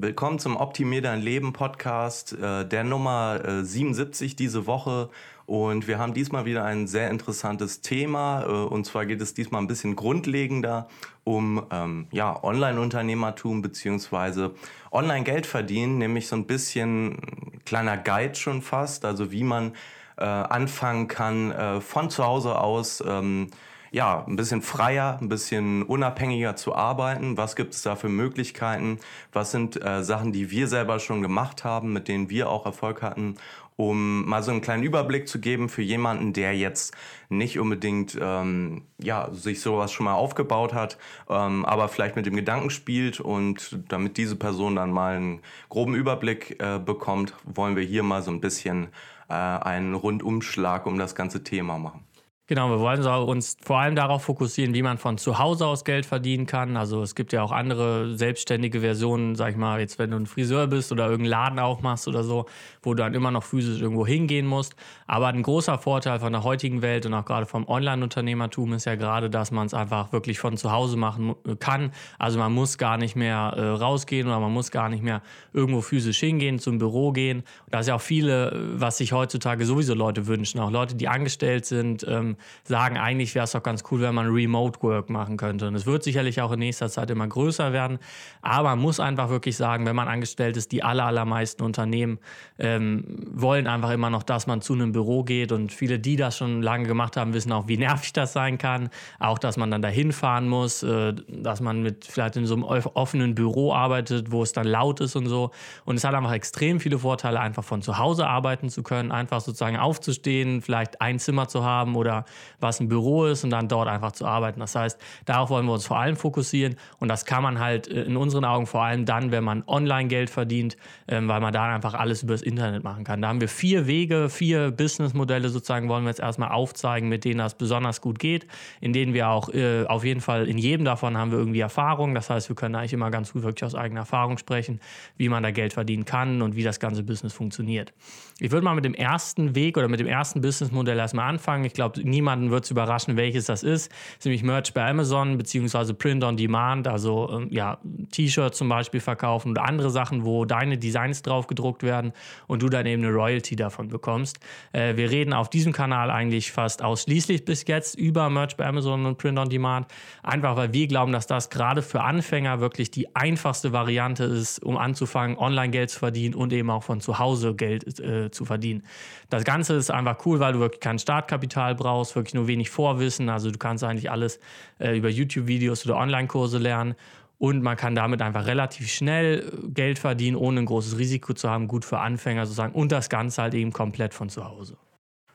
Willkommen zum Optimier dein Leben Podcast, äh, der Nummer äh, 77 diese Woche. Und wir haben diesmal wieder ein sehr interessantes Thema. Äh, und zwar geht es diesmal ein bisschen grundlegender um ähm, ja, Online-Unternehmertum beziehungsweise Online-Geld verdienen, nämlich so ein bisschen kleiner Guide schon fast, also wie man äh, anfangen kann, äh, von zu Hause aus ähm, ja, ein bisschen freier, ein bisschen unabhängiger zu arbeiten. Was gibt es da für Möglichkeiten? Was sind äh, Sachen, die wir selber schon gemacht haben, mit denen wir auch Erfolg hatten? Um mal so einen kleinen Überblick zu geben für jemanden, der jetzt nicht unbedingt ähm, ja, sich sowas schon mal aufgebaut hat, ähm, aber vielleicht mit dem Gedanken spielt und damit diese Person dann mal einen groben Überblick äh, bekommt, wollen wir hier mal so ein bisschen äh, einen Rundumschlag um das ganze Thema machen. Genau, wir wollen uns vor allem darauf fokussieren, wie man von zu Hause aus Geld verdienen kann. Also es gibt ja auch andere selbstständige Versionen, sag ich mal, jetzt wenn du ein Friseur bist oder irgendeinen Laden aufmachst oder so, wo du dann immer noch physisch irgendwo hingehen musst. Aber ein großer Vorteil von der heutigen Welt und auch gerade vom Online-Unternehmertum ist ja gerade, dass man es einfach wirklich von zu Hause machen kann. Also man muss gar nicht mehr äh, rausgehen oder man muss gar nicht mehr irgendwo physisch hingehen, zum Büro gehen. Das ist ja auch viele, was sich heutzutage sowieso Leute wünschen. Auch Leute, die angestellt sind, ähm, sagen, eigentlich wäre es doch ganz cool, wenn man Remote Work machen könnte. Und es wird sicherlich auch in nächster Zeit immer größer werden. Aber man muss einfach wirklich sagen, wenn man angestellt ist, die aller, allermeisten Unternehmen ähm, wollen einfach immer noch, dass man zu einem Büro geht. Und viele, die das schon lange gemacht haben, wissen auch, wie nervig das sein kann. Auch, dass man dann dahin fahren muss, äh, dass man mit vielleicht in so einem offenen Büro arbeitet, wo es dann laut ist und so. Und es hat einfach extrem viele Vorteile, einfach von zu Hause arbeiten zu können, einfach sozusagen aufzustehen, vielleicht ein Zimmer zu haben oder was ein Büro ist und dann dort einfach zu arbeiten. Das heißt, darauf wollen wir uns vor allem fokussieren und das kann man halt äh, in unseren Augen vor allem dann, wenn man online Geld verdient, ähm, weil man da einfach alles übers Internet machen kann. Da haben wir vier Wege, vier Businessmodelle sozusagen, wollen wir jetzt erstmal aufzeigen, mit denen das besonders gut geht, in denen wir auch äh, auf jeden Fall in jedem davon haben wir irgendwie Erfahrung. Das heißt, wir können eigentlich immer ganz gut wirklich aus eigener Erfahrung sprechen, wie man da Geld verdienen kann und wie das ganze Business funktioniert. Ich würde mal mit dem ersten Weg oder mit dem ersten Businessmodell erstmal anfangen. Ich glaube, niemanden wird es überraschen, welches das ist. Das ist nämlich Merch bei Amazon beziehungsweise Print on Demand, also ähm, ja, T-Shirts zum Beispiel verkaufen oder andere Sachen, wo deine Designs drauf gedruckt werden und du dann eben eine Royalty davon bekommst. Äh, wir reden auf diesem Kanal eigentlich fast ausschließlich bis jetzt über Merch bei Amazon und Print on Demand, einfach weil wir glauben, dass das gerade für Anfänger wirklich die einfachste Variante ist, um anzufangen, online Geld zu verdienen und eben auch von zu Hause Geld äh, zu verdienen. Das Ganze ist einfach cool, weil du wirklich kein Startkapital brauchst, wirklich nur wenig Vorwissen. Also du kannst eigentlich alles äh, über YouTube-Videos oder Online-Kurse lernen. Und man kann damit einfach relativ schnell äh, Geld verdienen, ohne ein großes Risiko zu haben, gut für Anfänger sozusagen. Und das Ganze halt eben komplett von zu Hause.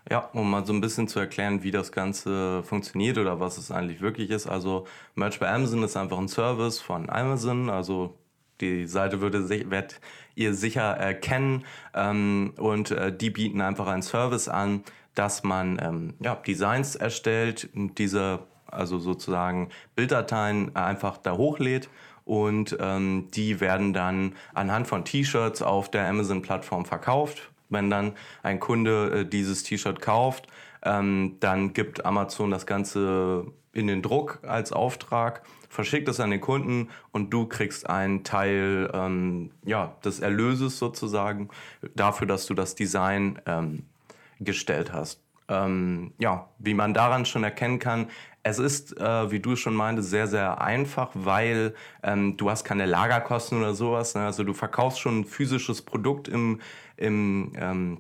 Ja, um mal so ein bisschen zu erklären, wie das Ganze funktioniert oder was es eigentlich wirklich ist. Also Merch bei Amazon ist einfach ein Service von Amazon. Also die Seite würde sich, werdet ihr sicher erkennen. Ähm, und äh, die bieten einfach einen Service an, dass man ähm, ja, Designs erstellt und diese, also sozusagen Bilddateien einfach da hochlädt und ähm, die werden dann anhand von T-Shirts auf der Amazon-Plattform verkauft. Wenn dann ein Kunde äh, dieses T-Shirt kauft, ähm, dann gibt Amazon das Ganze in den Druck als Auftrag, verschickt es an den Kunden und du kriegst einen Teil ähm, ja, des Erlöses sozusagen dafür, dass du das Design ähm, gestellt hast. Ähm, ja, wie man daran schon erkennen kann, es ist, äh, wie du schon meintest, sehr, sehr einfach, weil ähm, du hast keine Lagerkosten oder sowas. Ne? Also du verkaufst schon ein physisches Produkt im, im ähm,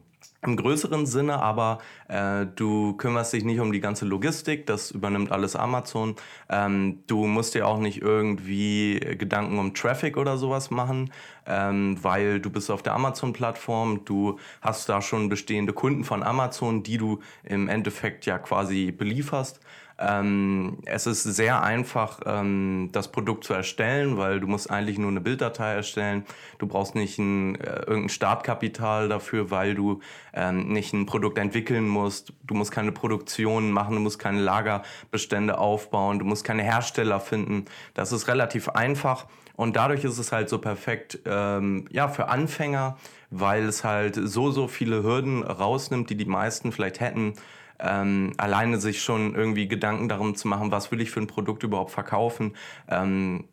im größeren Sinne, aber äh, du kümmerst dich nicht um die ganze Logistik, das übernimmt alles Amazon. Ähm, du musst dir auch nicht irgendwie Gedanken um Traffic oder sowas machen, ähm, weil du bist auf der Amazon-Plattform, du hast da schon bestehende Kunden von Amazon, die du im Endeffekt ja quasi belieferst. Ähm, es ist sehr einfach, ähm, das Produkt zu erstellen, weil du musst eigentlich nur eine Bilddatei erstellen. Du brauchst nicht ein, äh, irgendein Startkapital dafür, weil du ähm, nicht ein Produkt entwickeln musst. Du musst keine Produktion machen, du musst keine Lagerbestände aufbauen, du musst keine Hersteller finden. Das ist relativ einfach. Und dadurch ist es halt so perfekt, ähm, ja, für Anfänger, weil es halt so, so viele Hürden rausnimmt, die die meisten vielleicht hätten, ähm, alleine sich schon irgendwie Gedanken darum zu machen, was will ich für ein Produkt überhaupt verkaufen. Ähm,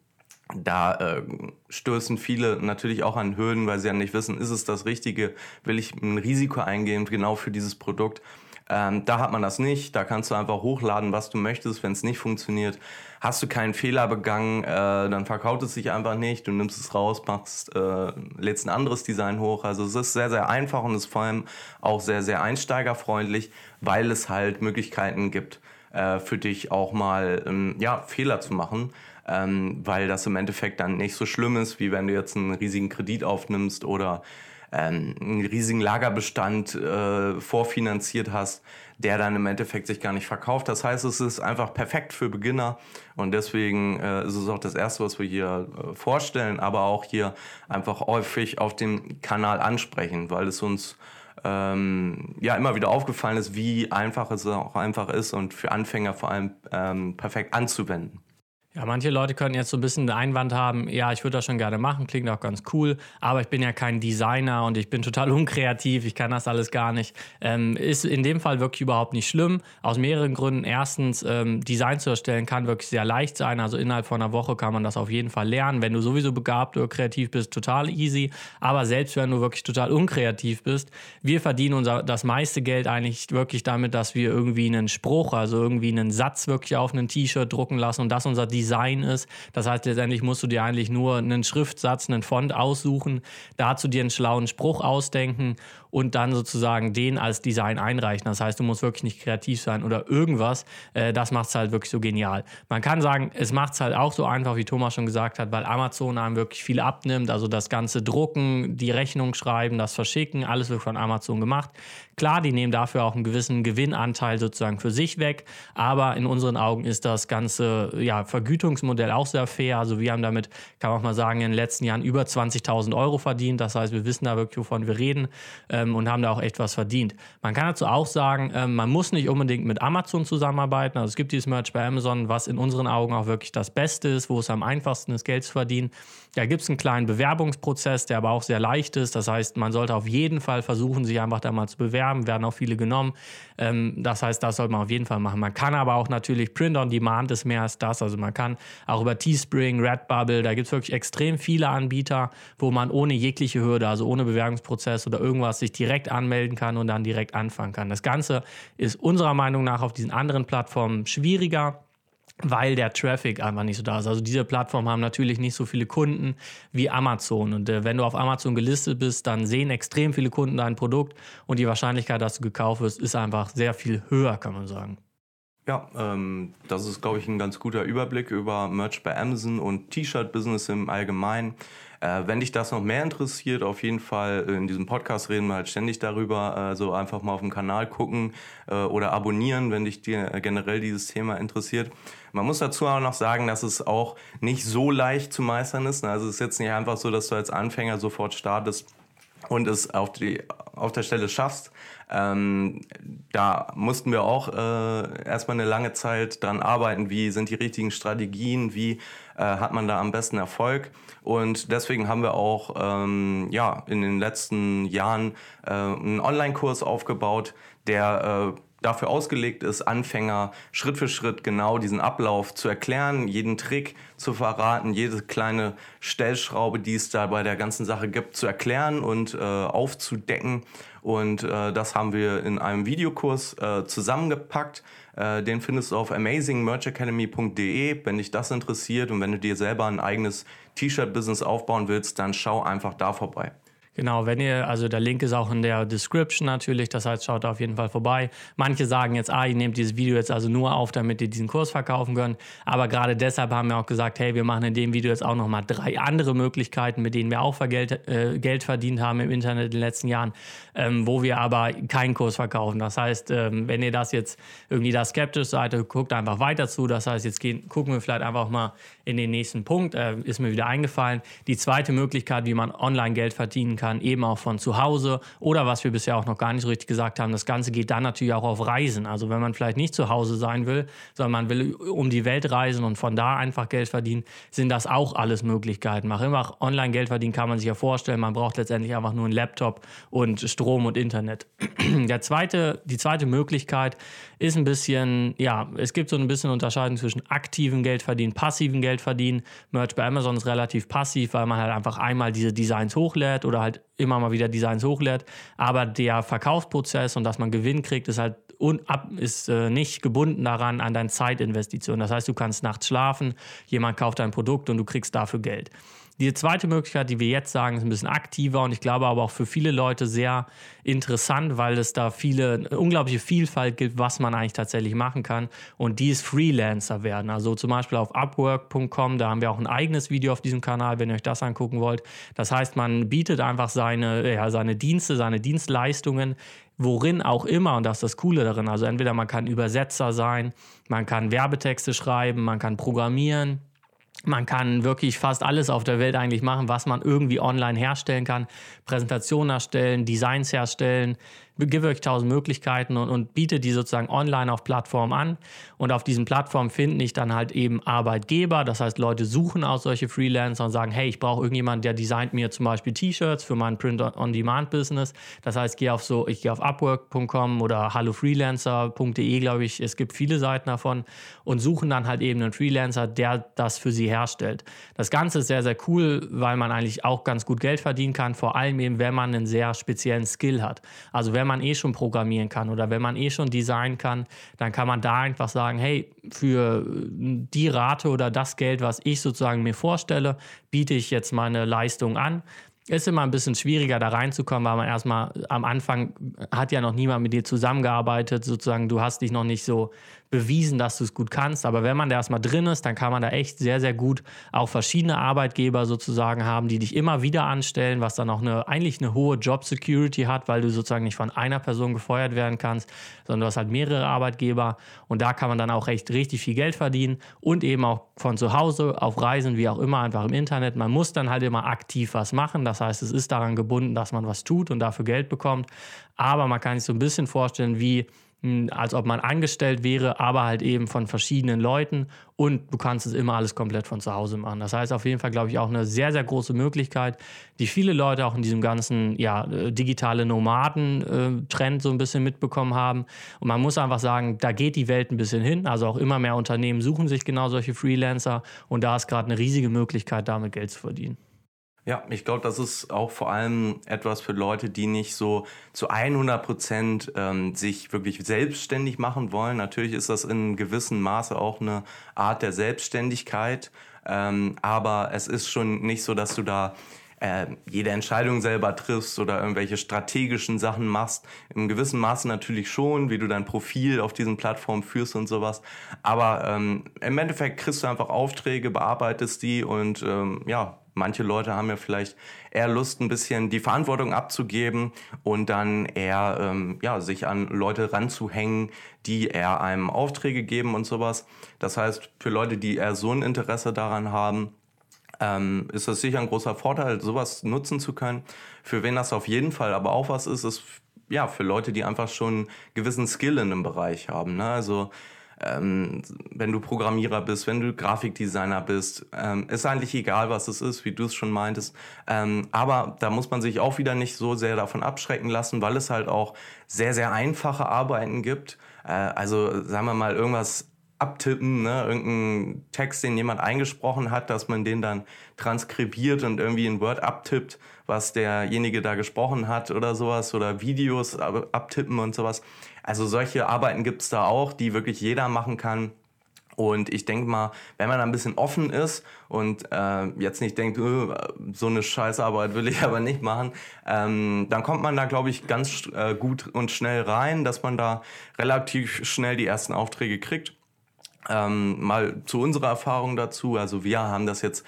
da äh, stößen viele natürlich auch an Hürden, weil sie ja nicht wissen, ist es das Richtige, will ich ein Risiko eingehen genau für dieses Produkt. Ähm, da hat man das nicht. Da kannst du einfach hochladen, was du möchtest. Wenn es nicht funktioniert, hast du keinen Fehler begangen, äh, dann verkauft es sich einfach nicht. Du nimmst es raus, machst, äh, lädst ein anderes Design hoch. Also es ist sehr, sehr einfach und ist vor allem auch sehr, sehr einsteigerfreundlich, weil es halt Möglichkeiten gibt, äh, für dich auch mal ähm, ja, Fehler zu machen. Ähm, weil das im Endeffekt dann nicht so schlimm ist, wie wenn du jetzt einen riesigen Kredit aufnimmst oder ähm, einen riesigen Lagerbestand äh, vorfinanziert hast, der dann im Endeffekt sich gar nicht verkauft. Das heißt, es ist einfach perfekt für Beginner und deswegen äh, ist es auch das Erste, was wir hier äh, vorstellen, aber auch hier einfach häufig auf dem Kanal ansprechen, weil es uns ähm, ja immer wieder aufgefallen ist, wie einfach es auch einfach ist und für Anfänger vor allem ähm, perfekt anzuwenden. Ja, manche Leute können jetzt so ein bisschen den Einwand haben, ja, ich würde das schon gerne machen, klingt auch ganz cool, aber ich bin ja kein Designer und ich bin total unkreativ, ich kann das alles gar nicht. Ähm, ist in dem Fall wirklich überhaupt nicht schlimm, aus mehreren Gründen. Erstens, ähm, Design zu erstellen kann wirklich sehr leicht sein, also innerhalb von einer Woche kann man das auf jeden Fall lernen. Wenn du sowieso begabt oder kreativ bist, total easy, aber selbst wenn du wirklich total unkreativ bist, wir verdienen unser, das meiste Geld eigentlich wirklich damit, dass wir irgendwie einen Spruch, also irgendwie einen Satz wirklich auf ein T-Shirt drucken lassen und das unser Design Design ist. Das heißt, letztendlich musst du dir eigentlich nur einen Schriftsatz, einen Font aussuchen, dazu dir einen schlauen Spruch ausdenken und dann sozusagen den als Design einreichen. Das heißt, du musst wirklich nicht kreativ sein oder irgendwas. Äh, das macht es halt wirklich so genial. Man kann sagen, es macht es halt auch so einfach, wie Thomas schon gesagt hat, weil Amazon einem wirklich viel abnimmt. Also das ganze Drucken, die Rechnung schreiben, das Verschicken, alles wird von Amazon gemacht. Klar, die nehmen dafür auch einen gewissen Gewinnanteil sozusagen für sich weg, aber in unseren Augen ist das ganze ja, Vergütungsmodell auch sehr fair. Also wir haben damit, kann man auch mal sagen, in den letzten Jahren über 20.000 Euro verdient. Das heißt, wir wissen da wirklich, wovon wir reden ähm, und haben da auch echt was verdient. Man kann dazu auch sagen, ähm, man muss nicht unbedingt mit Amazon zusammenarbeiten. Also es gibt dieses Merch bei Amazon, was in unseren Augen auch wirklich das Beste ist, wo es am einfachsten ist, Geld zu verdienen. Da gibt es einen kleinen Bewerbungsprozess, der aber auch sehr leicht ist. Das heißt, man sollte auf jeden Fall versuchen, sich einfach da mal zu bewerben. Werden auch viele genommen. Ähm, das heißt, das sollte man auf jeden Fall machen. Man kann aber auch natürlich Print on Demand ist mehr als das. Also man kann auch über Teespring, Redbubble, da gibt es wirklich extrem viele Anbieter, wo man ohne jegliche Hürde, also ohne Bewerbungsprozess oder irgendwas, sich direkt anmelden kann und dann direkt anfangen kann. Das Ganze ist unserer Meinung nach auf diesen anderen Plattformen schwieriger weil der Traffic einfach nicht so da ist. Also diese Plattformen haben natürlich nicht so viele Kunden wie Amazon. Und äh, wenn du auf Amazon gelistet bist, dann sehen extrem viele Kunden dein Produkt und die Wahrscheinlichkeit, dass du gekauft wirst, ist einfach sehr viel höher, kann man sagen. Ja, ähm, das ist, glaube ich, ein ganz guter Überblick über Merch bei Amazon und T-Shirt-Business im Allgemeinen. Äh, wenn dich das noch mehr interessiert, auf jeden Fall in diesem Podcast reden wir halt ständig darüber. Also einfach mal auf dem Kanal gucken äh, oder abonnieren, wenn dich dir generell dieses Thema interessiert. Man muss dazu auch noch sagen, dass es auch nicht so leicht zu meistern ist. Also es ist jetzt nicht einfach so, dass du als Anfänger sofort startest und es auf, die, auf der Stelle schaffst. Ähm, da mussten wir auch äh, erstmal eine lange Zeit dran arbeiten, wie sind die richtigen Strategien, wie äh, hat man da am besten Erfolg. Und deswegen haben wir auch ähm, ja, in den letzten Jahren äh, einen Online-Kurs aufgebaut, der äh, dafür ausgelegt ist, Anfänger Schritt für Schritt genau diesen Ablauf zu erklären, jeden Trick zu verraten, jede kleine Stellschraube, die es da bei der ganzen Sache gibt, zu erklären und äh, aufzudecken. Und äh, das haben wir in einem Videokurs äh, zusammengepackt. Äh, den findest du auf amazingmerchacademy.de. Wenn dich das interessiert und wenn du dir selber ein eigenes T-Shirt-Business aufbauen willst, dann schau einfach da vorbei. Genau, wenn ihr, also der Link ist auch in der Description natürlich, das heißt, schaut da auf jeden Fall vorbei. Manche sagen jetzt, ah, ihr nehmt dieses Video jetzt also nur auf, damit ihr diesen Kurs verkaufen könnt. Aber gerade deshalb haben wir auch gesagt, hey, wir machen in dem Video jetzt auch nochmal drei andere Möglichkeiten, mit denen wir auch Geld, äh, Geld verdient haben im Internet in den letzten Jahren, ähm, wo wir aber keinen Kurs verkaufen. Das heißt, ähm, wenn ihr das jetzt irgendwie da skeptisch seid, guckt einfach weiter zu. Das heißt, jetzt gehen, gucken wir vielleicht einfach mal in den nächsten Punkt. Äh, ist mir wieder eingefallen. Die zweite Möglichkeit, wie man online Geld verdienen kann, eben auch von zu Hause. Oder was wir bisher auch noch gar nicht so richtig gesagt haben, das Ganze geht dann natürlich auch auf Reisen. Also wenn man vielleicht nicht zu Hause sein will, sondern man will um die Welt reisen und von da einfach Geld verdienen, sind das auch alles Möglichkeiten. Mach immer online Geld verdienen, kann man sich ja vorstellen. Man braucht letztendlich einfach nur einen Laptop und Strom und Internet. Der zweite, die zweite Möglichkeit ist ein bisschen, ja, es gibt so ein bisschen Unterscheidung zwischen aktivem Geld verdienen, passiven Geld verdienen. Merch bei Amazon ist relativ passiv, weil man halt einfach einmal diese Designs hochlädt oder halt immer mal wieder Designs hochlädt. Aber der Verkaufsprozess und dass man Gewinn kriegt, ist halt un, ist äh, nicht gebunden daran an deine Zeitinvestition. Das heißt, du kannst nachts schlafen, jemand kauft dein Produkt und du kriegst dafür Geld. Die zweite Möglichkeit, die wir jetzt sagen, ist ein bisschen aktiver und ich glaube aber auch für viele Leute sehr interessant, weil es da viele, unglaubliche Vielfalt gibt, was man eigentlich tatsächlich machen kann. Und die ist Freelancer werden. Also zum Beispiel auf upwork.com, da haben wir auch ein eigenes Video auf diesem Kanal, wenn ihr euch das angucken wollt. Das heißt, man bietet einfach seine, ja, seine Dienste, seine Dienstleistungen worin auch immer, und das ist das Coole darin. Also entweder man kann Übersetzer sein, man kann Werbetexte schreiben, man kann programmieren, man kann wirklich fast alles auf der Welt eigentlich machen, was man irgendwie online herstellen kann. Präsentationen erstellen, Designs herstellen, gebe euch tausend Möglichkeiten und, und biete die sozusagen online auf Plattformen an. Und auf diesen Plattformen finde ich dann halt eben Arbeitgeber. Das heißt, Leute suchen auch solche Freelancer und sagen, hey, ich brauche irgendjemanden, der designt mir zum Beispiel T-Shirts für mein Print-on-Demand-Business. Das heißt, ich gehe auf so, ich gehe auf Upwork.com oder hallofreelancer.de, glaube ich. Es gibt viele Seiten davon und suchen dann halt eben einen Freelancer, der das für sie herstellt. Das Ganze ist sehr, sehr cool, weil man eigentlich auch ganz gut Geld verdienen kann, vor allem eben, wenn man einen sehr speziellen Skill hat. Also wenn man eh schon programmieren kann oder wenn man eh schon designen kann, dann kann man da einfach sagen, hey, für die Rate oder das Geld, was ich sozusagen mir vorstelle, biete ich jetzt meine Leistung an. Ist immer ein bisschen schwieriger, da reinzukommen, weil man erstmal am Anfang hat ja noch niemand mit dir zusammengearbeitet, sozusagen, du hast dich noch nicht so bewiesen, dass du es gut kannst. Aber wenn man da erstmal drin ist, dann kann man da echt sehr, sehr gut auch verschiedene Arbeitgeber sozusagen haben, die dich immer wieder anstellen, was dann auch eine, eigentlich eine hohe Job Security hat, weil du sozusagen nicht von einer Person gefeuert werden kannst, sondern du hast halt mehrere Arbeitgeber und da kann man dann auch echt richtig viel Geld verdienen und eben auch von zu Hause auf Reisen, wie auch immer, einfach im Internet. Man muss dann halt immer aktiv was machen. Das heißt, es ist daran gebunden, dass man was tut und dafür Geld bekommt. Aber man kann sich so ein bisschen vorstellen, wie als ob man angestellt wäre, aber halt eben von verschiedenen Leuten und du kannst es immer alles komplett von zu Hause machen. Das heißt auf jeden Fall, glaube ich, auch eine sehr, sehr große Möglichkeit, die viele Leute auch in diesem ganzen ja, äh, digitale Nomaden-Trend so ein bisschen mitbekommen haben. Und man muss einfach sagen, da geht die Welt ein bisschen hin. Also auch immer mehr Unternehmen suchen sich genau solche Freelancer und da ist gerade eine riesige Möglichkeit, damit Geld zu verdienen. Ja, ich glaube, das ist auch vor allem etwas für Leute, die nicht so zu 100 Prozent ähm, sich wirklich selbstständig machen wollen. Natürlich ist das in gewissem Maße auch eine Art der Selbstständigkeit, ähm, aber es ist schon nicht so, dass du da äh, jede Entscheidung selber triffst oder irgendwelche strategischen Sachen machst. Im gewissen Maße natürlich schon, wie du dein Profil auf diesen Plattformen führst und sowas. Aber ähm, im Endeffekt kriegst du einfach Aufträge, bearbeitest die und ähm, ja, Manche Leute haben ja vielleicht eher Lust, ein bisschen die Verantwortung abzugeben und dann eher ähm, ja, sich an Leute ranzuhängen, die eher einem Aufträge geben und sowas. Das heißt, für Leute, die eher so ein Interesse daran haben, ähm, ist das sicher ein großer Vorteil, sowas nutzen zu können. Für wen das auf jeden Fall aber auch was ist, ist ja für Leute, die einfach schon einen gewissen Skill in einem Bereich haben. Ne? Also ähm, wenn du Programmierer bist, wenn du Grafikdesigner bist, ähm, ist eigentlich egal, was es ist, wie du es schon meintest. Ähm, aber da muss man sich auch wieder nicht so sehr davon abschrecken lassen, weil es halt auch sehr, sehr einfache Arbeiten gibt. Äh, also sagen wir mal irgendwas abtippen, ne? irgendeinen Text, den jemand eingesprochen hat, dass man den dann transkribiert und irgendwie in Word abtippt, was derjenige da gesprochen hat oder sowas oder Videos abtippen und sowas. Also solche Arbeiten gibt es da auch, die wirklich jeder machen kann. Und ich denke mal, wenn man ein bisschen offen ist und äh, jetzt nicht denkt, öh, so eine Scheißarbeit will ich aber nicht machen, ähm, dann kommt man da, glaube ich, ganz äh, gut und schnell rein, dass man da relativ schnell die ersten Aufträge kriegt. Ähm, mal zu unserer Erfahrung dazu. Also wir haben das jetzt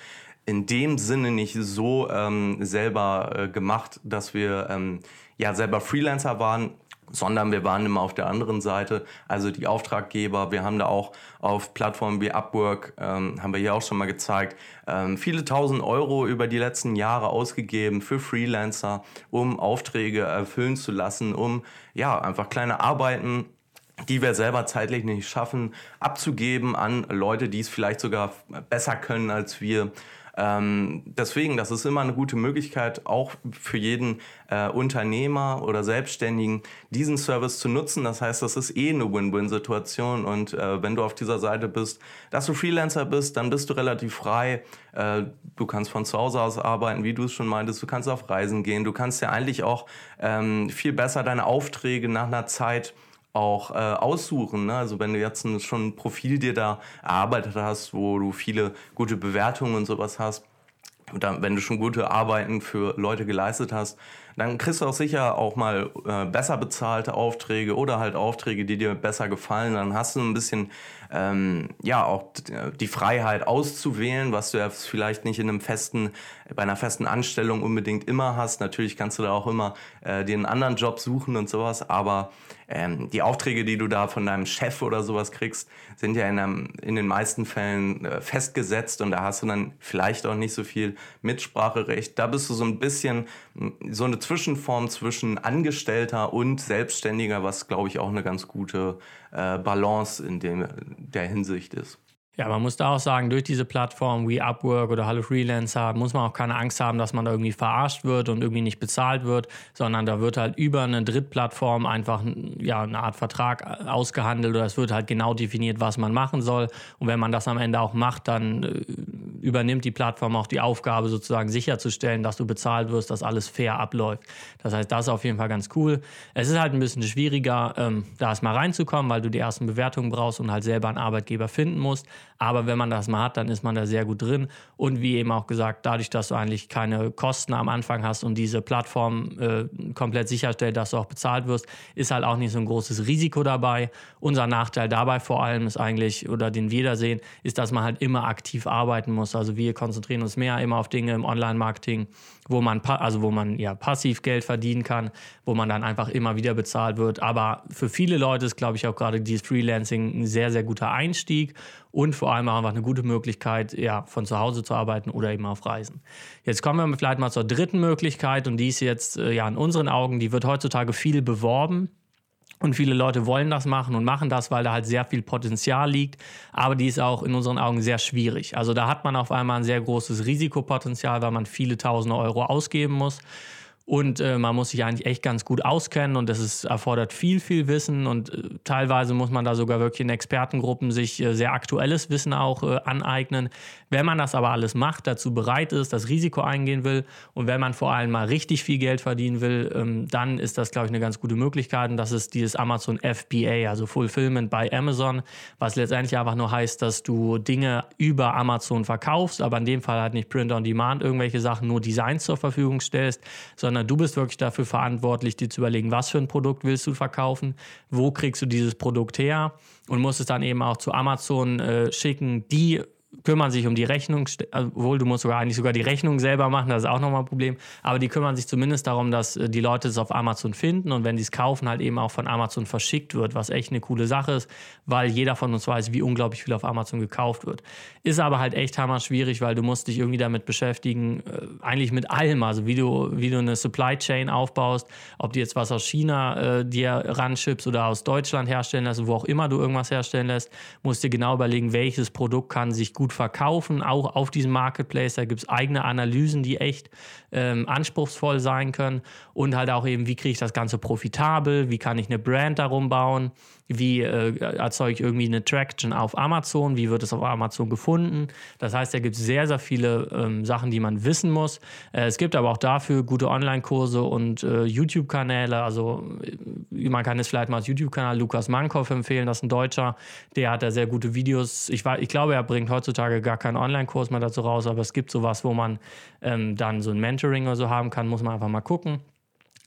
in dem Sinne nicht so ähm, selber äh, gemacht, dass wir ähm, ja selber Freelancer waren, sondern wir waren immer auf der anderen Seite, also die Auftraggeber. Wir haben da auch auf Plattformen wie Upwork, ähm, haben wir hier auch schon mal gezeigt, ähm, viele tausend Euro über die letzten Jahre ausgegeben für Freelancer, um Aufträge erfüllen zu lassen, um ja einfach kleine Arbeiten die wir selber zeitlich nicht schaffen, abzugeben an Leute, die es vielleicht sogar besser können als wir. Ähm, deswegen, das ist immer eine gute Möglichkeit, auch für jeden äh, Unternehmer oder Selbstständigen, diesen Service zu nutzen. Das heißt, das ist eh eine Win-Win-Situation. Und äh, wenn du auf dieser Seite bist, dass du Freelancer bist, dann bist du relativ frei. Äh, du kannst von zu Hause aus arbeiten, wie du es schon meintest. Du kannst auf Reisen gehen. Du kannst ja eigentlich auch ähm, viel besser deine Aufträge nach einer Zeit auch äh, aussuchen. Ne? Also wenn du jetzt ein, schon ein Profil dir da erarbeitet hast, wo du viele gute Bewertungen und sowas hast, oder wenn du schon gute Arbeiten für Leute geleistet hast, dann kriegst du auch sicher auch mal äh, besser bezahlte Aufträge oder halt Aufträge, die dir besser gefallen. Dann hast du ein bisschen ähm, ja auch die Freiheit auszuwählen, was du ja vielleicht nicht in einem festen, bei einer festen Anstellung unbedingt immer hast. Natürlich kannst du da auch immer äh, dir einen anderen Job suchen und sowas, aber ähm, die Aufträge, die du da von deinem Chef oder sowas kriegst, sind ja in, einem, in den meisten Fällen äh, festgesetzt und da hast du dann vielleicht auch nicht so viel Mitspracherecht. Da bist du so ein bisschen so eine Zwischenform zwischen Angestellter und Selbstständiger, was glaube ich auch eine ganz gute äh, Balance in dem, der Hinsicht ist. Ja, man muss da auch sagen, durch diese Plattform wie Upwork oder Hallo Freelancer muss man auch keine Angst haben, dass man da irgendwie verarscht wird und irgendwie nicht bezahlt wird, sondern da wird halt über eine Drittplattform einfach ja, eine Art Vertrag ausgehandelt oder es wird halt genau definiert, was man machen soll. Und wenn man das am Ende auch macht, dann äh, übernimmt die Plattform auch die Aufgabe, sozusagen sicherzustellen, dass du bezahlt wirst, dass alles fair abläuft. Das heißt, das ist auf jeden Fall ganz cool. Es ist halt ein bisschen schwieriger, ähm, da erstmal reinzukommen, weil du die ersten Bewertungen brauchst und halt selber einen Arbeitgeber finden musst. Aber wenn man das mal hat, dann ist man da sehr gut drin. Und wie eben auch gesagt, dadurch, dass du eigentlich keine Kosten am Anfang hast und diese Plattform äh, komplett sicherstellt, dass du auch bezahlt wirst, ist halt auch nicht so ein großes Risiko dabei. Unser Nachteil dabei vor allem ist eigentlich, oder den wir da sehen, ist, dass man halt immer aktiv arbeiten muss. Also wir konzentrieren uns mehr immer auf Dinge im Online-Marketing, wo man, also wo man ja passiv Geld verdienen kann, wo man dann einfach immer wieder bezahlt wird. Aber für viele Leute ist, glaube ich, auch gerade dieses Freelancing ein sehr, sehr guter Einstieg und vor allem auch einfach eine gute Möglichkeit, ja, von zu Hause zu arbeiten oder eben auf Reisen. Jetzt kommen wir vielleicht mal zur dritten Möglichkeit und die ist jetzt äh, ja in unseren Augen, die wird heutzutage viel beworben. Und viele Leute wollen das machen und machen das, weil da halt sehr viel Potenzial liegt. Aber die ist auch in unseren Augen sehr schwierig. Also da hat man auf einmal ein sehr großes Risikopotenzial, weil man viele tausende Euro ausgeben muss. Und äh, man muss sich eigentlich echt ganz gut auskennen und das ist, erfordert viel, viel Wissen und äh, teilweise muss man da sogar wirklich in Expertengruppen sich äh, sehr aktuelles Wissen auch äh, aneignen. Wenn man das aber alles macht, dazu bereit ist, das Risiko eingehen will und wenn man vor allem mal richtig viel Geld verdienen will, ähm, dann ist das, glaube ich, eine ganz gute Möglichkeit und das ist dieses Amazon FBA, also Fulfillment by Amazon, was letztendlich einfach nur heißt, dass du Dinge über Amazon verkaufst, aber in dem Fall halt nicht Print on Demand irgendwelche Sachen, nur Designs zur Verfügung stellst, sondern sondern du bist wirklich dafür verantwortlich, dir zu überlegen, was für ein Produkt willst du verkaufen, wo kriegst du dieses Produkt her und musst es dann eben auch zu Amazon äh, schicken, die kümmern sich um die Rechnung, obwohl du musst sogar eigentlich sogar die Rechnung selber machen, das ist auch nochmal ein Problem, aber die kümmern sich zumindest darum, dass äh, die Leute es auf Amazon finden und wenn sie es kaufen, halt eben auch von Amazon verschickt wird, was echt eine coole Sache ist, weil jeder von uns weiß, wie unglaublich viel auf Amazon gekauft wird. Ist aber halt echt hammer schwierig, weil du musst dich irgendwie damit beschäftigen, äh, eigentlich mit allem, also wie du, wie du eine Supply Chain aufbaust, ob du jetzt was aus China äh, dir ranschippst oder aus Deutschland herstellen lässt, wo auch immer du irgendwas herstellen lässt, musst dir genau überlegen, welches Produkt kann sich gut verkaufen, auch auf diesem Marketplace. Da gibt es eigene Analysen, die echt ähm, anspruchsvoll sein können. Und halt auch eben, wie kriege ich das Ganze profitabel, wie kann ich eine Brand darum bauen, wie äh, erzeuge ich irgendwie eine Traction auf Amazon, wie wird es auf Amazon gefunden. Das heißt, da gibt es sehr, sehr viele ähm, Sachen, die man wissen muss. Äh, es gibt aber auch dafür gute Online-Kurse und äh, YouTube-Kanäle. Also äh, man kann es vielleicht mal als YouTube-Kanal Lukas Mankow empfehlen, das ist ein Deutscher, der hat da sehr gute Videos. Ich, ich glaube, er bringt heutzutage gar keinen Online-Kurs mehr dazu raus, aber es gibt sowas, wo man ähm, dann so ein Mentoring oder so haben kann, muss man einfach mal gucken.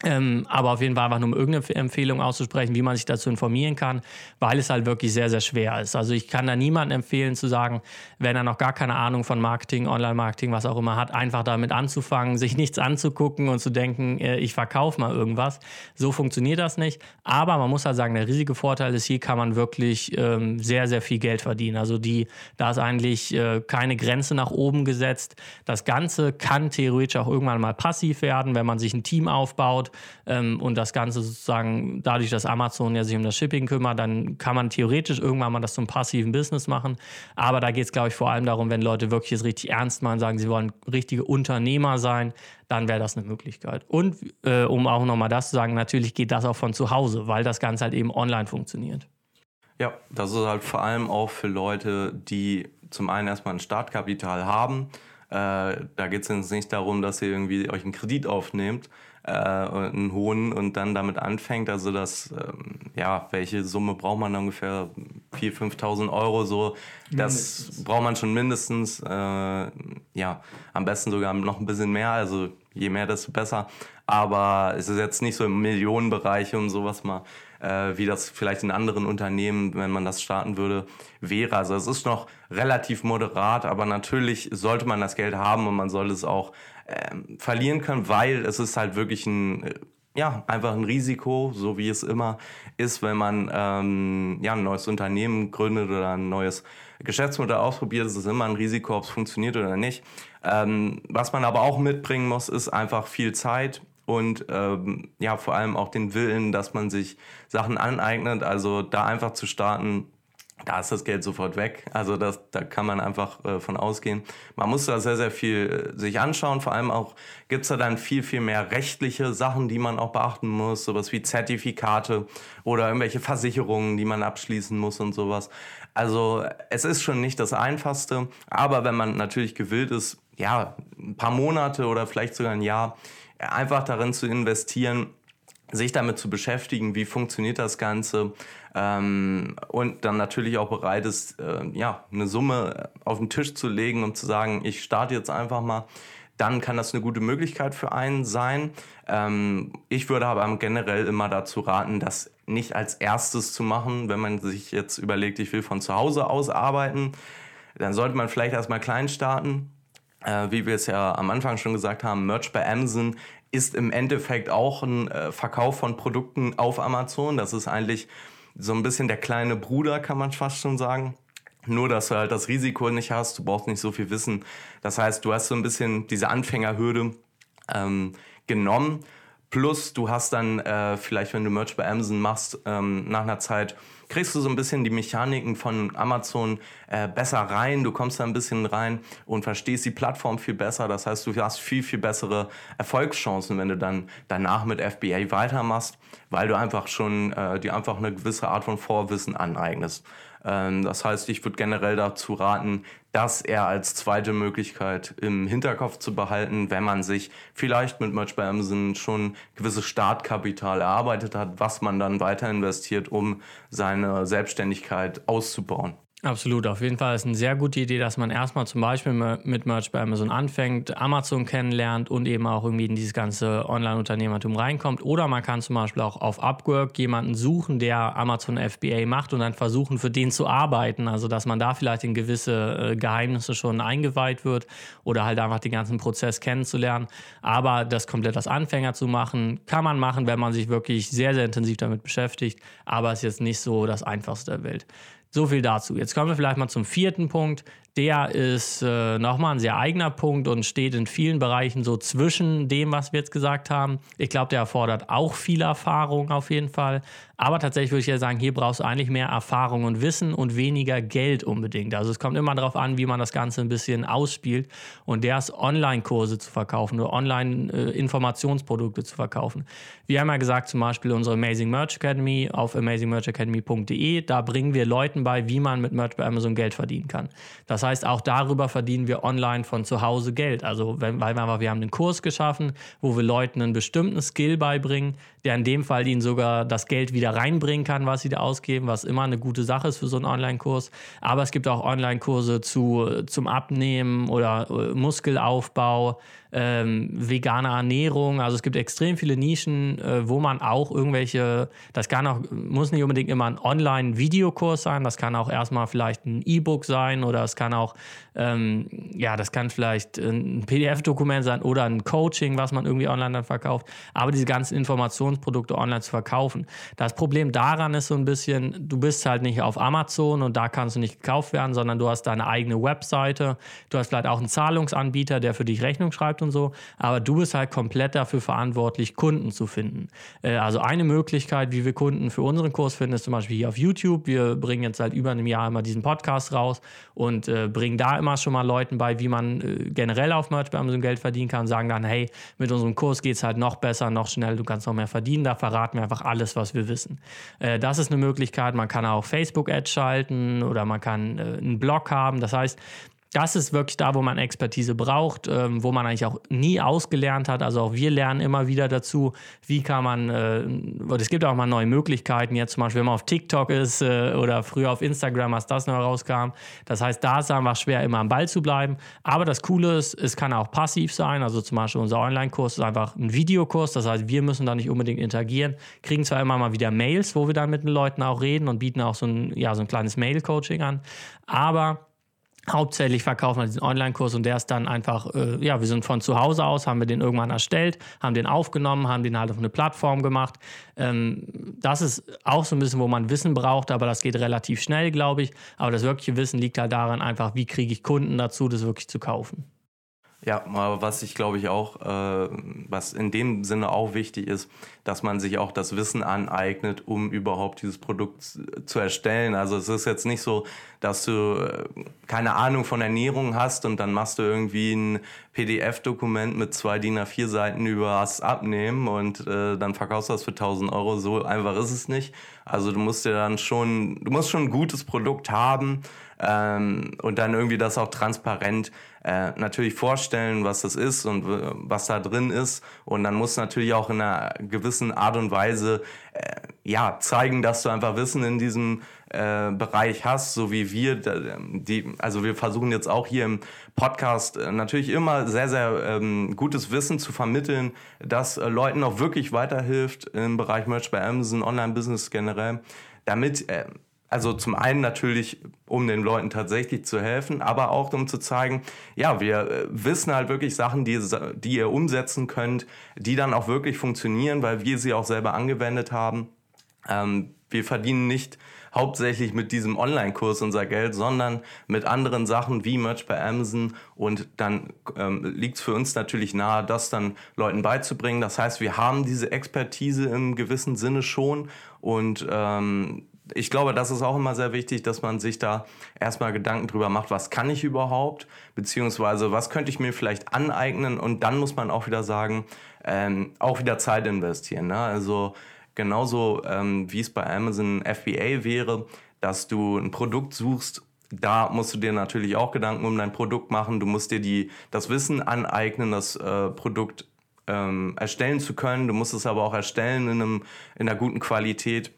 Ähm, aber auf jeden Fall einfach nur um irgendeine Empfehlung auszusprechen, wie man sich dazu informieren kann, weil es halt wirklich sehr, sehr schwer ist. Also ich kann da niemandem empfehlen zu sagen, wenn er noch gar keine Ahnung von Marketing, Online-Marketing, was auch immer hat, einfach damit anzufangen, sich nichts anzugucken und zu denken, äh, ich verkaufe mal irgendwas. So funktioniert das nicht. Aber man muss halt sagen, der riesige Vorteil ist, hier kann man wirklich ähm, sehr, sehr viel Geld verdienen. Also die, da ist eigentlich äh, keine Grenze nach oben gesetzt. Das Ganze kann theoretisch auch irgendwann mal passiv werden, wenn man sich ein Team aufbaut aufbaut ähm, und das Ganze sozusagen dadurch, dass Amazon ja sich um das Shipping kümmert, dann kann man theoretisch irgendwann mal das zum passiven Business machen. Aber da geht es, glaube ich, vor allem darum, wenn Leute wirklich es richtig ernst meinen, sagen, sie wollen richtige Unternehmer sein, dann wäre das eine Möglichkeit. Und äh, um auch nochmal das zu sagen, natürlich geht das auch von zu Hause, weil das Ganze halt eben online funktioniert. Ja, das ist halt vor allem auch für Leute, die zum einen erstmal ein Startkapital haben. Äh, da geht es jetzt nicht darum, dass ihr irgendwie euch einen Kredit aufnehmt, äh, einen hohen und dann damit anfängt. Also das, ähm, ja, welche Summe braucht man ungefähr? 4.000, 5.000 Euro so. Das mindestens. braucht man schon mindestens. Äh, ja, am besten sogar noch ein bisschen mehr. Also je mehr, desto besser. Aber es ist jetzt nicht so im Millionenbereich, um sowas mal äh, wie das vielleicht in anderen Unternehmen, wenn man das starten würde, wäre. Also es ist noch relativ moderat, aber natürlich sollte man das Geld haben und man soll es auch ähm, verlieren können, weil es ist halt wirklich ein äh, ja, einfach ein Risiko, so wie es immer ist, wenn man ähm, ja, ein neues Unternehmen gründet oder ein neues Geschäftsmodell ausprobiert. Es ist immer ein Risiko, ob es funktioniert oder nicht. Ähm, was man aber auch mitbringen muss, ist einfach viel Zeit und ähm, ja, vor allem auch den Willen, dass man sich Sachen aneignet. Also da einfach zu starten, da ist das Geld sofort weg. Also das, da kann man einfach äh, von ausgehen. Man muss da sehr, sehr viel äh, sich anschauen. Vor allem auch gibt's da dann viel, viel mehr rechtliche Sachen, die man auch beachten muss. Sowas wie Zertifikate oder irgendwelche Versicherungen, die man abschließen muss und sowas. Also es ist schon nicht das Einfachste. Aber wenn man natürlich gewillt ist, ja, ein paar Monate oder vielleicht sogar ein Jahr einfach darin zu investieren, sich damit zu beschäftigen, wie funktioniert das Ganze ähm, und dann natürlich auch bereit ist, äh, ja, eine Summe auf den Tisch zu legen und zu sagen, ich starte jetzt einfach mal, dann kann das eine gute Möglichkeit für einen sein. Ähm, ich würde aber generell immer dazu raten, das nicht als erstes zu machen, wenn man sich jetzt überlegt, ich will von zu Hause aus arbeiten, dann sollte man vielleicht erstmal klein starten äh, wie wir es ja am Anfang schon gesagt haben, Merch bei Amazon ist im Endeffekt auch ein äh, Verkauf von Produkten auf Amazon. Das ist eigentlich so ein bisschen der kleine Bruder, kann man fast schon sagen. Nur, dass du halt das Risiko nicht hast, du brauchst nicht so viel Wissen. Das heißt, du hast so ein bisschen diese Anfängerhürde ähm, genommen. Plus, du hast dann äh, vielleicht, wenn du Merch bei Amazon machst, ähm, nach einer Zeit kriegst du so ein bisschen die Mechaniken von Amazon äh, besser rein. Du kommst da ein bisschen rein und verstehst die Plattform viel besser. Das heißt, du hast viel, viel bessere Erfolgschancen, wenn du dann danach mit FBA weitermachst, weil du einfach schon äh, dir einfach eine gewisse Art von Vorwissen aneignest. Ähm, das heißt, ich würde generell dazu raten, das eher als zweite Möglichkeit im Hinterkopf zu behalten, wenn man sich vielleicht mit Merch bei Amazon schon gewisses Startkapital erarbeitet hat, was man dann weiter investiert, um seine Selbstständigkeit auszubauen. Absolut, auf jeden Fall ist eine sehr gute Idee, dass man erstmal zum Beispiel mit Merch bei Amazon anfängt, Amazon kennenlernt und eben auch irgendwie in dieses ganze Online-Unternehmertum reinkommt. Oder man kann zum Beispiel auch auf Upwork jemanden suchen, der Amazon FBA macht und dann versuchen, für den zu arbeiten. Also, dass man da vielleicht in gewisse äh, Geheimnisse schon eingeweiht wird oder halt einfach den ganzen Prozess kennenzulernen. Aber das komplett als Anfänger zu machen, kann man machen, wenn man sich wirklich sehr, sehr intensiv damit beschäftigt. Aber es ist jetzt nicht so das Einfachste der Welt. So viel dazu. Jetzt kommen wir vielleicht mal zum vierten Punkt. Der ist äh, nochmal ein sehr eigener Punkt und steht in vielen Bereichen so zwischen dem, was wir jetzt gesagt haben. Ich glaube, der erfordert auch viel Erfahrung auf jeden Fall. Aber tatsächlich würde ich ja sagen, hier brauchst du eigentlich mehr Erfahrung und Wissen und weniger Geld unbedingt. Also es kommt immer darauf an, wie man das Ganze ein bisschen ausspielt. Und der ist Online-Kurse zu verkaufen oder Online-Informationsprodukte zu verkaufen. Wir haben ja gesagt, zum Beispiel unsere Amazing Merch Academy auf amazingmerchacademy.de. Da bringen wir Leuten bei, wie man mit Merch bei Amazon Geld verdienen kann. Das heißt, auch darüber verdienen wir online von zu Hause Geld. Also weil wir haben einen Kurs geschaffen, wo wir Leuten einen bestimmten Skill beibringen, der in dem Fall ihnen sogar das Geld wieder reinbringen kann, was sie da ausgeben, was immer eine gute Sache ist für so einen Online-Kurs. Aber es gibt auch Online-Kurse zu, zum Abnehmen oder äh, Muskelaufbau, ähm, vegane Ernährung. Also es gibt extrem viele Nischen, äh, wo man auch irgendwelche, das kann auch, muss nicht unbedingt immer ein Online-Videokurs sein, das kann auch erstmal vielleicht ein E-Book sein oder es kann auch, ähm, ja, das kann vielleicht ein PDF-Dokument sein oder ein Coaching, was man irgendwie online dann verkauft. Aber diese ganzen Informationsprodukte online zu verkaufen. Das Problem daran ist so ein bisschen, du bist halt nicht auf Amazon und da kannst du nicht gekauft werden, sondern du hast deine eigene Webseite. Du hast vielleicht auch einen Zahlungsanbieter, der für dich Rechnung schreibt und so, aber du bist halt komplett dafür verantwortlich, Kunden zu finden. Äh, also eine Möglichkeit, wie wir Kunden für unseren Kurs finden, ist zum Beispiel hier auf YouTube. Wir bringen jetzt seit über einem Jahr immer diesen Podcast raus und äh, bringen da immer schon mal Leuten bei, wie man äh, generell auf Merch bei Amazon Geld verdienen kann, sagen dann, hey, mit unserem Kurs geht es halt noch besser, noch schneller, du kannst noch mehr verdienen. Da verraten wir einfach alles, was wir wissen. Äh, das ist eine Möglichkeit. Man kann auch Facebook-Ads schalten oder man kann äh, einen Blog haben. Das heißt, das ist wirklich da, wo man Expertise braucht, ähm, wo man eigentlich auch nie ausgelernt hat. Also auch wir lernen immer wieder dazu, wie kann man, äh, es gibt auch mal neue Möglichkeiten, jetzt zum Beispiel, wenn man auf TikTok ist äh, oder früher auf Instagram, als das noch rauskam. Das heißt, da ist es einfach schwer, immer am Ball zu bleiben. Aber das Coole ist, es kann auch passiv sein. Also zum Beispiel unser Online-Kurs ist einfach ein Videokurs. Das heißt, wir müssen da nicht unbedingt interagieren, kriegen zwar immer mal wieder Mails, wo wir dann mit den Leuten auch reden und bieten auch so ein, ja, so ein kleines Mail-Coaching an. Aber Hauptsächlich verkaufen wir diesen Online-Kurs und der ist dann einfach, äh, ja, wir sind von zu Hause aus, haben wir den irgendwann erstellt, haben den aufgenommen, haben den halt auf eine Plattform gemacht. Ähm, das ist auch so ein bisschen, wo man Wissen braucht, aber das geht relativ schnell, glaube ich. Aber das wirkliche Wissen liegt halt daran, einfach, wie kriege ich Kunden dazu, das wirklich zu kaufen. Ja, aber was ich glaube ich auch, äh, was in dem Sinne auch wichtig ist, dass man sich auch das Wissen aneignet, um überhaupt dieses Produkt zu erstellen. Also es ist jetzt nicht so, dass du äh, keine Ahnung von Ernährung hast und dann machst du irgendwie ein PDF-Dokument mit zwei DIN A4 Seiten über das Abnehmen und äh, dann verkaufst du das für 1000 Euro. So einfach ist es nicht. Also du musst dir dann schon, du musst schon ein gutes Produkt haben ähm, und dann irgendwie das auch transparent äh, natürlich vorstellen, was das ist und was da drin ist. Und dann muss natürlich auch in einer gewissen Art und Weise äh, ja zeigen, dass du einfach Wissen in diesem äh, Bereich hast, so wie wir. Die, also wir versuchen jetzt auch hier im Podcast äh, natürlich immer sehr, sehr ähm, gutes Wissen zu vermitteln, das äh, Leuten auch wirklich weiterhilft im Bereich Merch bei Amazon, Online-Business generell, damit äh, also zum einen natürlich, um den Leuten tatsächlich zu helfen, aber auch um zu zeigen, ja, wir äh, wissen halt wirklich Sachen, die, die ihr umsetzen könnt, die dann auch wirklich funktionieren, weil wir sie auch selber angewendet haben. Ähm, wir verdienen nicht hauptsächlich mit diesem Online-Kurs unser Geld, sondern mit anderen Sachen wie Merch bei Amazon. Und dann ähm, liegt es für uns natürlich nahe, das dann Leuten beizubringen. Das heißt, wir haben diese Expertise im gewissen Sinne schon und ähm, ich glaube, das ist auch immer sehr wichtig, dass man sich da erstmal Gedanken drüber macht, was kann ich überhaupt, beziehungsweise was könnte ich mir vielleicht aneignen und dann muss man auch wieder sagen, ähm, auch wieder Zeit investieren. Ne? Also genauso ähm, wie es bei Amazon FBA wäre, dass du ein Produkt suchst, da musst du dir natürlich auch Gedanken um dein Produkt machen. Du musst dir die, das Wissen aneignen, das äh, Produkt ähm, erstellen zu können. Du musst es aber auch erstellen in, einem, in einer guten Qualität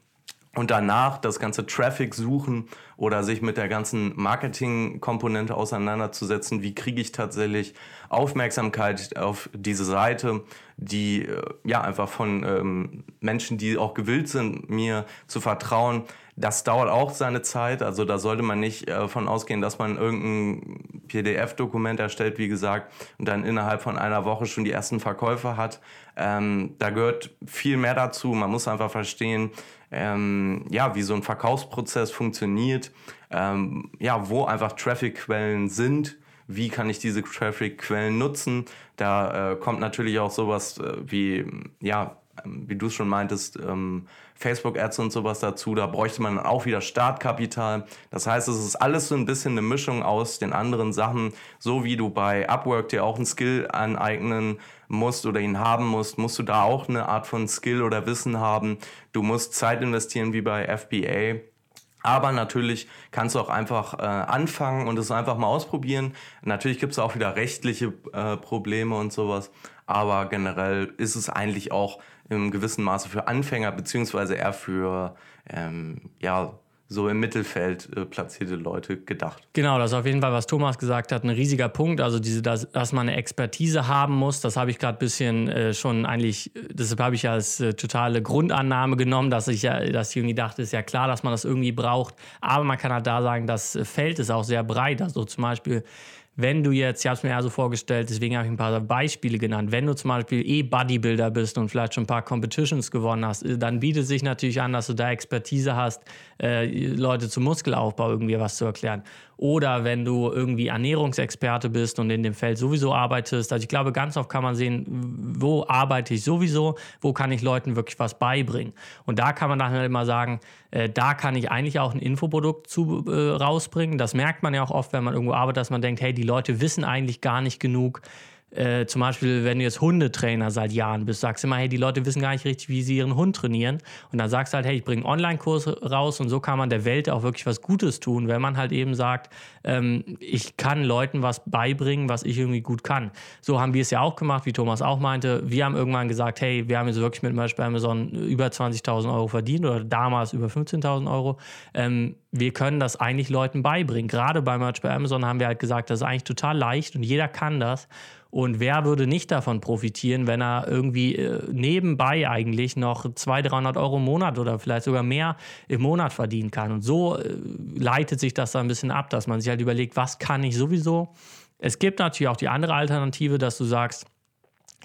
und danach das ganze Traffic suchen oder sich mit der ganzen Marketing-Komponente auseinanderzusetzen. Wie kriege ich tatsächlich Aufmerksamkeit auf diese Seite, die äh, ja einfach von ähm, Menschen, die auch gewillt sind, mir zu vertrauen, das dauert auch seine Zeit. Also da sollte man nicht äh, von ausgehen, dass man irgendein PDF-Dokument erstellt, wie gesagt, und dann innerhalb von einer Woche schon die ersten Verkäufe hat. Ähm, da gehört viel mehr dazu. Man muss einfach verstehen, ähm, ja, wie so ein Verkaufsprozess funktioniert, ähm, ja, wo einfach Traffic-Quellen sind. Wie kann ich diese Traffic-Quellen nutzen? Da äh, kommt natürlich auch sowas äh, wie, ja, ähm, wie du es schon meintest, ähm, Facebook-Ads und sowas dazu. Da bräuchte man auch wieder Startkapital. Das heißt, es ist alles so ein bisschen eine Mischung aus den anderen Sachen. So wie du bei Upwork dir auch einen Skill aneignen musst oder ihn haben musst, musst du da auch eine Art von Skill oder Wissen haben. Du musst Zeit investieren wie bei FBA. Aber natürlich kannst du auch einfach äh, anfangen und es einfach mal ausprobieren. Natürlich gibt es auch wieder rechtliche äh, Probleme und sowas. aber generell ist es eigentlich auch im gewissen Maße für Anfänger beziehungsweise eher für ähm, ja, so im Mittelfeld äh, platzierte Leute gedacht. Genau, das ist auf jeden Fall, was Thomas gesagt hat, ein riesiger Punkt. Also diese, dass, dass man eine Expertise haben muss, das habe ich gerade ein bisschen äh, schon eigentlich, deshalb habe ich als äh, totale Grundannahme genommen, dass ich ja, dass ich irgendwie dachte, ist ja klar, dass man das irgendwie braucht. Aber man kann halt da sagen, das Feld ist auch sehr breit. Also zum Beispiel wenn du jetzt, ich habe es mir ja so vorgestellt, deswegen habe ich ein paar Beispiele genannt, wenn du zum Beispiel eh Bodybuilder bist und vielleicht schon ein paar Competitions gewonnen hast, äh, dann bietet sich natürlich an, dass du da Expertise hast, äh, Leute zum Muskelaufbau irgendwie was zu erklären. Oder wenn du irgendwie Ernährungsexperte bist und in dem Feld sowieso arbeitest. Also ich glaube, ganz oft kann man sehen, wo arbeite ich sowieso, wo kann ich Leuten wirklich was beibringen. Und da kann man dann halt immer sagen, äh, da kann ich eigentlich auch ein Infoprodukt zu äh, rausbringen. Das merkt man ja auch oft, wenn man irgendwo arbeitet, dass man denkt, hey, die Leute wissen eigentlich gar nicht genug äh, zum Beispiel, wenn du jetzt Hundetrainer seit Jahren bist, sagst du immer, hey, die Leute wissen gar nicht richtig, wie sie ihren Hund trainieren. Und dann sagst du halt, hey, ich bringe Online-Kurs raus und so kann man der Welt auch wirklich was Gutes tun, wenn man halt eben sagt, ähm, ich kann Leuten was beibringen, was ich irgendwie gut kann. So haben wir es ja auch gemacht, wie Thomas auch meinte. Wir haben irgendwann gesagt, hey, wir haben jetzt wirklich mit Merch bei Amazon über 20.000 Euro verdient oder damals über 15.000 Euro. Ähm, wir können das eigentlich Leuten beibringen. Gerade bei Merch bei Amazon haben wir halt gesagt, das ist eigentlich total leicht und jeder kann das. Und wer würde nicht davon profitieren, wenn er irgendwie äh, nebenbei eigentlich noch 200, 300 Euro im Monat oder vielleicht sogar mehr im Monat verdienen kann? Und so äh, leitet sich das da ein bisschen ab, dass man sich halt überlegt, was kann ich sowieso? Es gibt natürlich auch die andere Alternative, dass du sagst,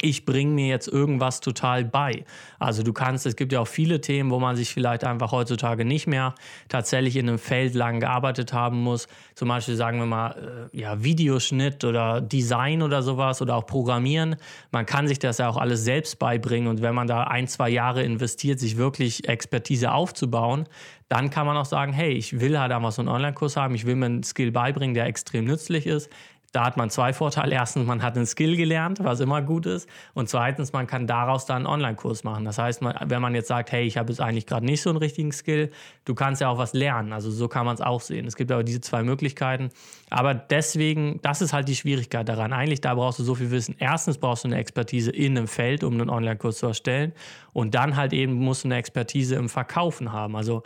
ich bringe mir jetzt irgendwas total bei. Also du kannst, es gibt ja auch viele Themen, wo man sich vielleicht einfach heutzutage nicht mehr tatsächlich in einem Feld lang gearbeitet haben muss. Zum Beispiel sagen wir mal, äh, ja, Videoschnitt oder Design oder sowas oder auch Programmieren. Man kann sich das ja auch alles selbst beibringen und wenn man da ein, zwei Jahre investiert, sich wirklich Expertise aufzubauen, dann kann man auch sagen, hey, ich will halt einmal so einen Online-Kurs haben, ich will mir einen Skill beibringen, der extrem nützlich ist. Da hat man zwei Vorteile. Erstens, man hat einen Skill gelernt, was immer gut ist. Und zweitens, man kann daraus dann einen Online-Kurs machen. Das heißt, wenn man jetzt sagt, hey, ich habe jetzt eigentlich gerade nicht so einen richtigen Skill, du kannst ja auch was lernen. Also so kann man es auch sehen. Es gibt aber diese zwei Möglichkeiten. Aber deswegen, das ist halt die Schwierigkeit daran. Eigentlich, da brauchst du so viel Wissen. Erstens brauchst du eine Expertise in einem Feld, um einen Online-Kurs zu erstellen. Und dann halt eben musst du eine Expertise im Verkaufen haben. Also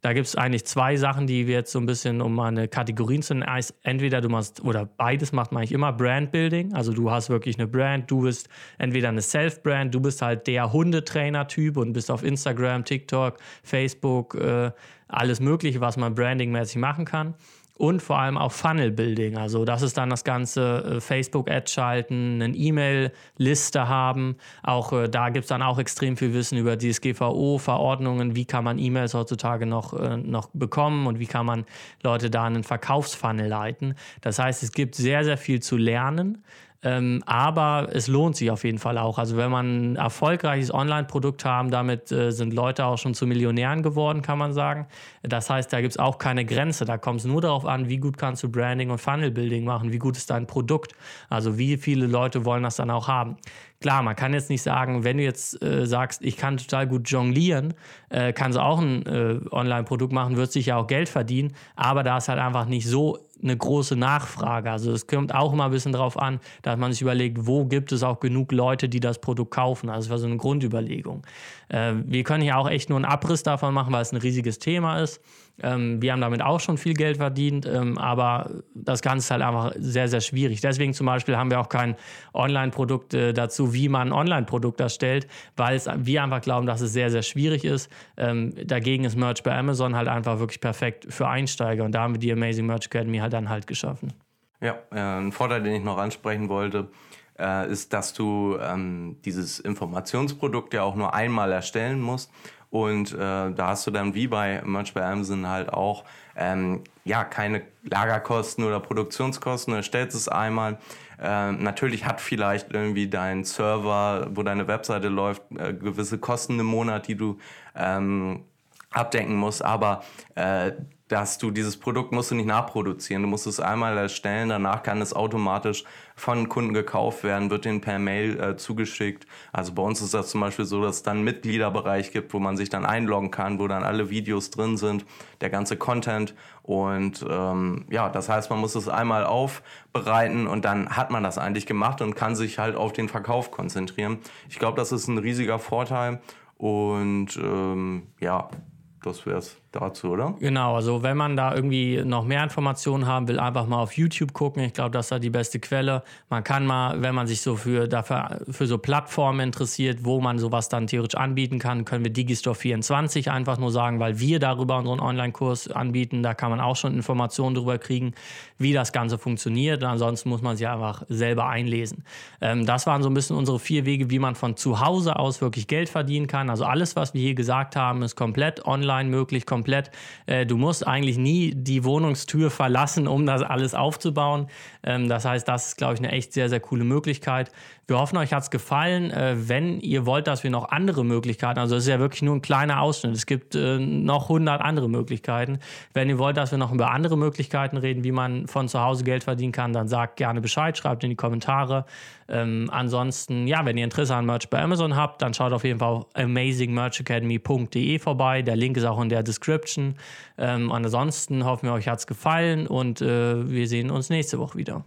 da gibt es eigentlich zwei Sachen, die wir jetzt so ein bisschen, um mal eine Kategorien zu nennen. Entweder du machst, oder beides macht man eigentlich immer Brandbuilding. Also du hast wirklich eine Brand, du bist entweder eine Self-Brand, du bist halt der Hundetrainer-Typ und bist auf Instagram, TikTok, Facebook, äh, alles Mögliche, was man brandingmäßig machen kann und vor allem auch Funnel Building. Also das ist dann das ganze äh, Facebook-Ad schalten, eine E-Mail-Liste haben. Auch äh, da gibt es dann auch extrem viel Wissen über DSGVO-Verordnungen. Wie kann man E-Mails heutzutage noch, äh, noch bekommen und wie kann man Leute da einen Verkaufsfunnel leiten. Das heißt, es gibt sehr, sehr viel zu lernen. Ähm, aber es lohnt sich auf jeden Fall auch. Also wenn man ein erfolgreiches Online-Produkt haben, damit äh, sind Leute auch schon zu Millionären geworden, kann man sagen. Das heißt, da gibt es auch keine Grenze. Da kommt es nur darauf an, wie gut kannst du Branding und Funnel-Building machen, wie gut ist dein Produkt. Also wie viele Leute wollen das dann auch haben. Klar, man kann jetzt nicht sagen, wenn du jetzt äh, sagst, ich kann total gut jonglieren, äh, kannst du auch ein äh, Online-Produkt machen, wirst sicher auch Geld verdienen, aber da ist halt einfach nicht so eine große Nachfrage. Also es kommt auch immer ein bisschen darauf an, dass man sich überlegt, wo gibt es auch genug Leute, die das Produkt kaufen. Also das war so eine Grundüberlegung. Äh, wir können hier auch echt nur einen Abriss davon machen, weil es ein riesiges Thema ist. Ähm, wir haben damit auch schon viel Geld verdient, ähm, aber das Ganze ist halt einfach sehr, sehr schwierig. Deswegen zum Beispiel haben wir auch kein Online-Produkt äh, dazu, wie man ein Online-Produkt erstellt, weil wir einfach glauben, dass es sehr, sehr schwierig ist. Ähm, dagegen ist Merch bei Amazon halt einfach wirklich perfekt für Einsteiger und da haben wir die Amazing Merch Academy halt dann halt geschaffen. Ja, äh, ein Vorteil, den ich noch ansprechen wollte, äh, ist, dass du ähm, dieses Informationsprodukt ja auch nur einmal erstellen musst und äh, da hast du dann wie bei Merch bei Amazon halt auch ähm, ja keine Lagerkosten oder Produktionskosten. Du stellst es einmal. Äh, natürlich hat vielleicht irgendwie dein Server, wo deine Webseite läuft, äh, gewisse Kosten im Monat, die du ähm, abdenken musst. Aber äh, dass du dieses Produkt musst du nicht nachproduzieren. Du musst es einmal erstellen, danach kann es automatisch von Kunden gekauft werden, wird denen per Mail äh, zugeschickt. Also bei uns ist das zum Beispiel so, dass es dann einen Mitgliederbereich gibt, wo man sich dann einloggen kann, wo dann alle Videos drin sind, der ganze Content. Und ähm, ja, das heißt, man muss es einmal aufbereiten und dann hat man das eigentlich gemacht und kann sich halt auf den Verkauf konzentrieren. Ich glaube, das ist ein riesiger Vorteil. Und ähm, ja, das wäre es dazu, oder? Genau, also wenn man da irgendwie noch mehr Informationen haben will, einfach mal auf YouTube gucken. Ich glaube, das ist da die beste Quelle. Man kann mal, wenn man sich so für, dafür, für so Plattformen interessiert, wo man sowas dann theoretisch anbieten kann, können wir Digistore 24 einfach nur sagen, weil wir darüber unseren Online-Kurs anbieten. Da kann man auch schon Informationen darüber kriegen, wie das Ganze funktioniert. Und ansonsten muss man sich einfach selber einlesen. Ähm, das waren so ein bisschen unsere vier Wege, wie man von zu Hause aus wirklich Geld verdienen kann. Also alles, was wir hier gesagt haben, ist komplett online möglich, komplett komplett. Äh, du musst eigentlich nie die Wohnungstür verlassen, um das alles aufzubauen. Ähm, das heißt, das ist, glaube ich, eine echt sehr, sehr coole Möglichkeit. Wir hoffen, euch hat es gefallen. Äh, wenn ihr wollt, dass wir noch andere Möglichkeiten, also es ist ja wirklich nur ein kleiner Ausschnitt, es gibt äh, noch 100 andere Möglichkeiten. Wenn ihr wollt, dass wir noch über andere Möglichkeiten reden, wie man von zu Hause Geld verdienen kann, dann sagt gerne Bescheid, schreibt in die Kommentare. Ähm, ansonsten, ja, wenn ihr Interesse an Merch bei Amazon habt, dann schaut auf jeden Fall auf amazingmerchacademy.de vorbei. Der Link ist auch in der Description. Ähm, ansonsten hoffen wir, euch hat es gefallen und äh, wir sehen uns nächste Woche wieder.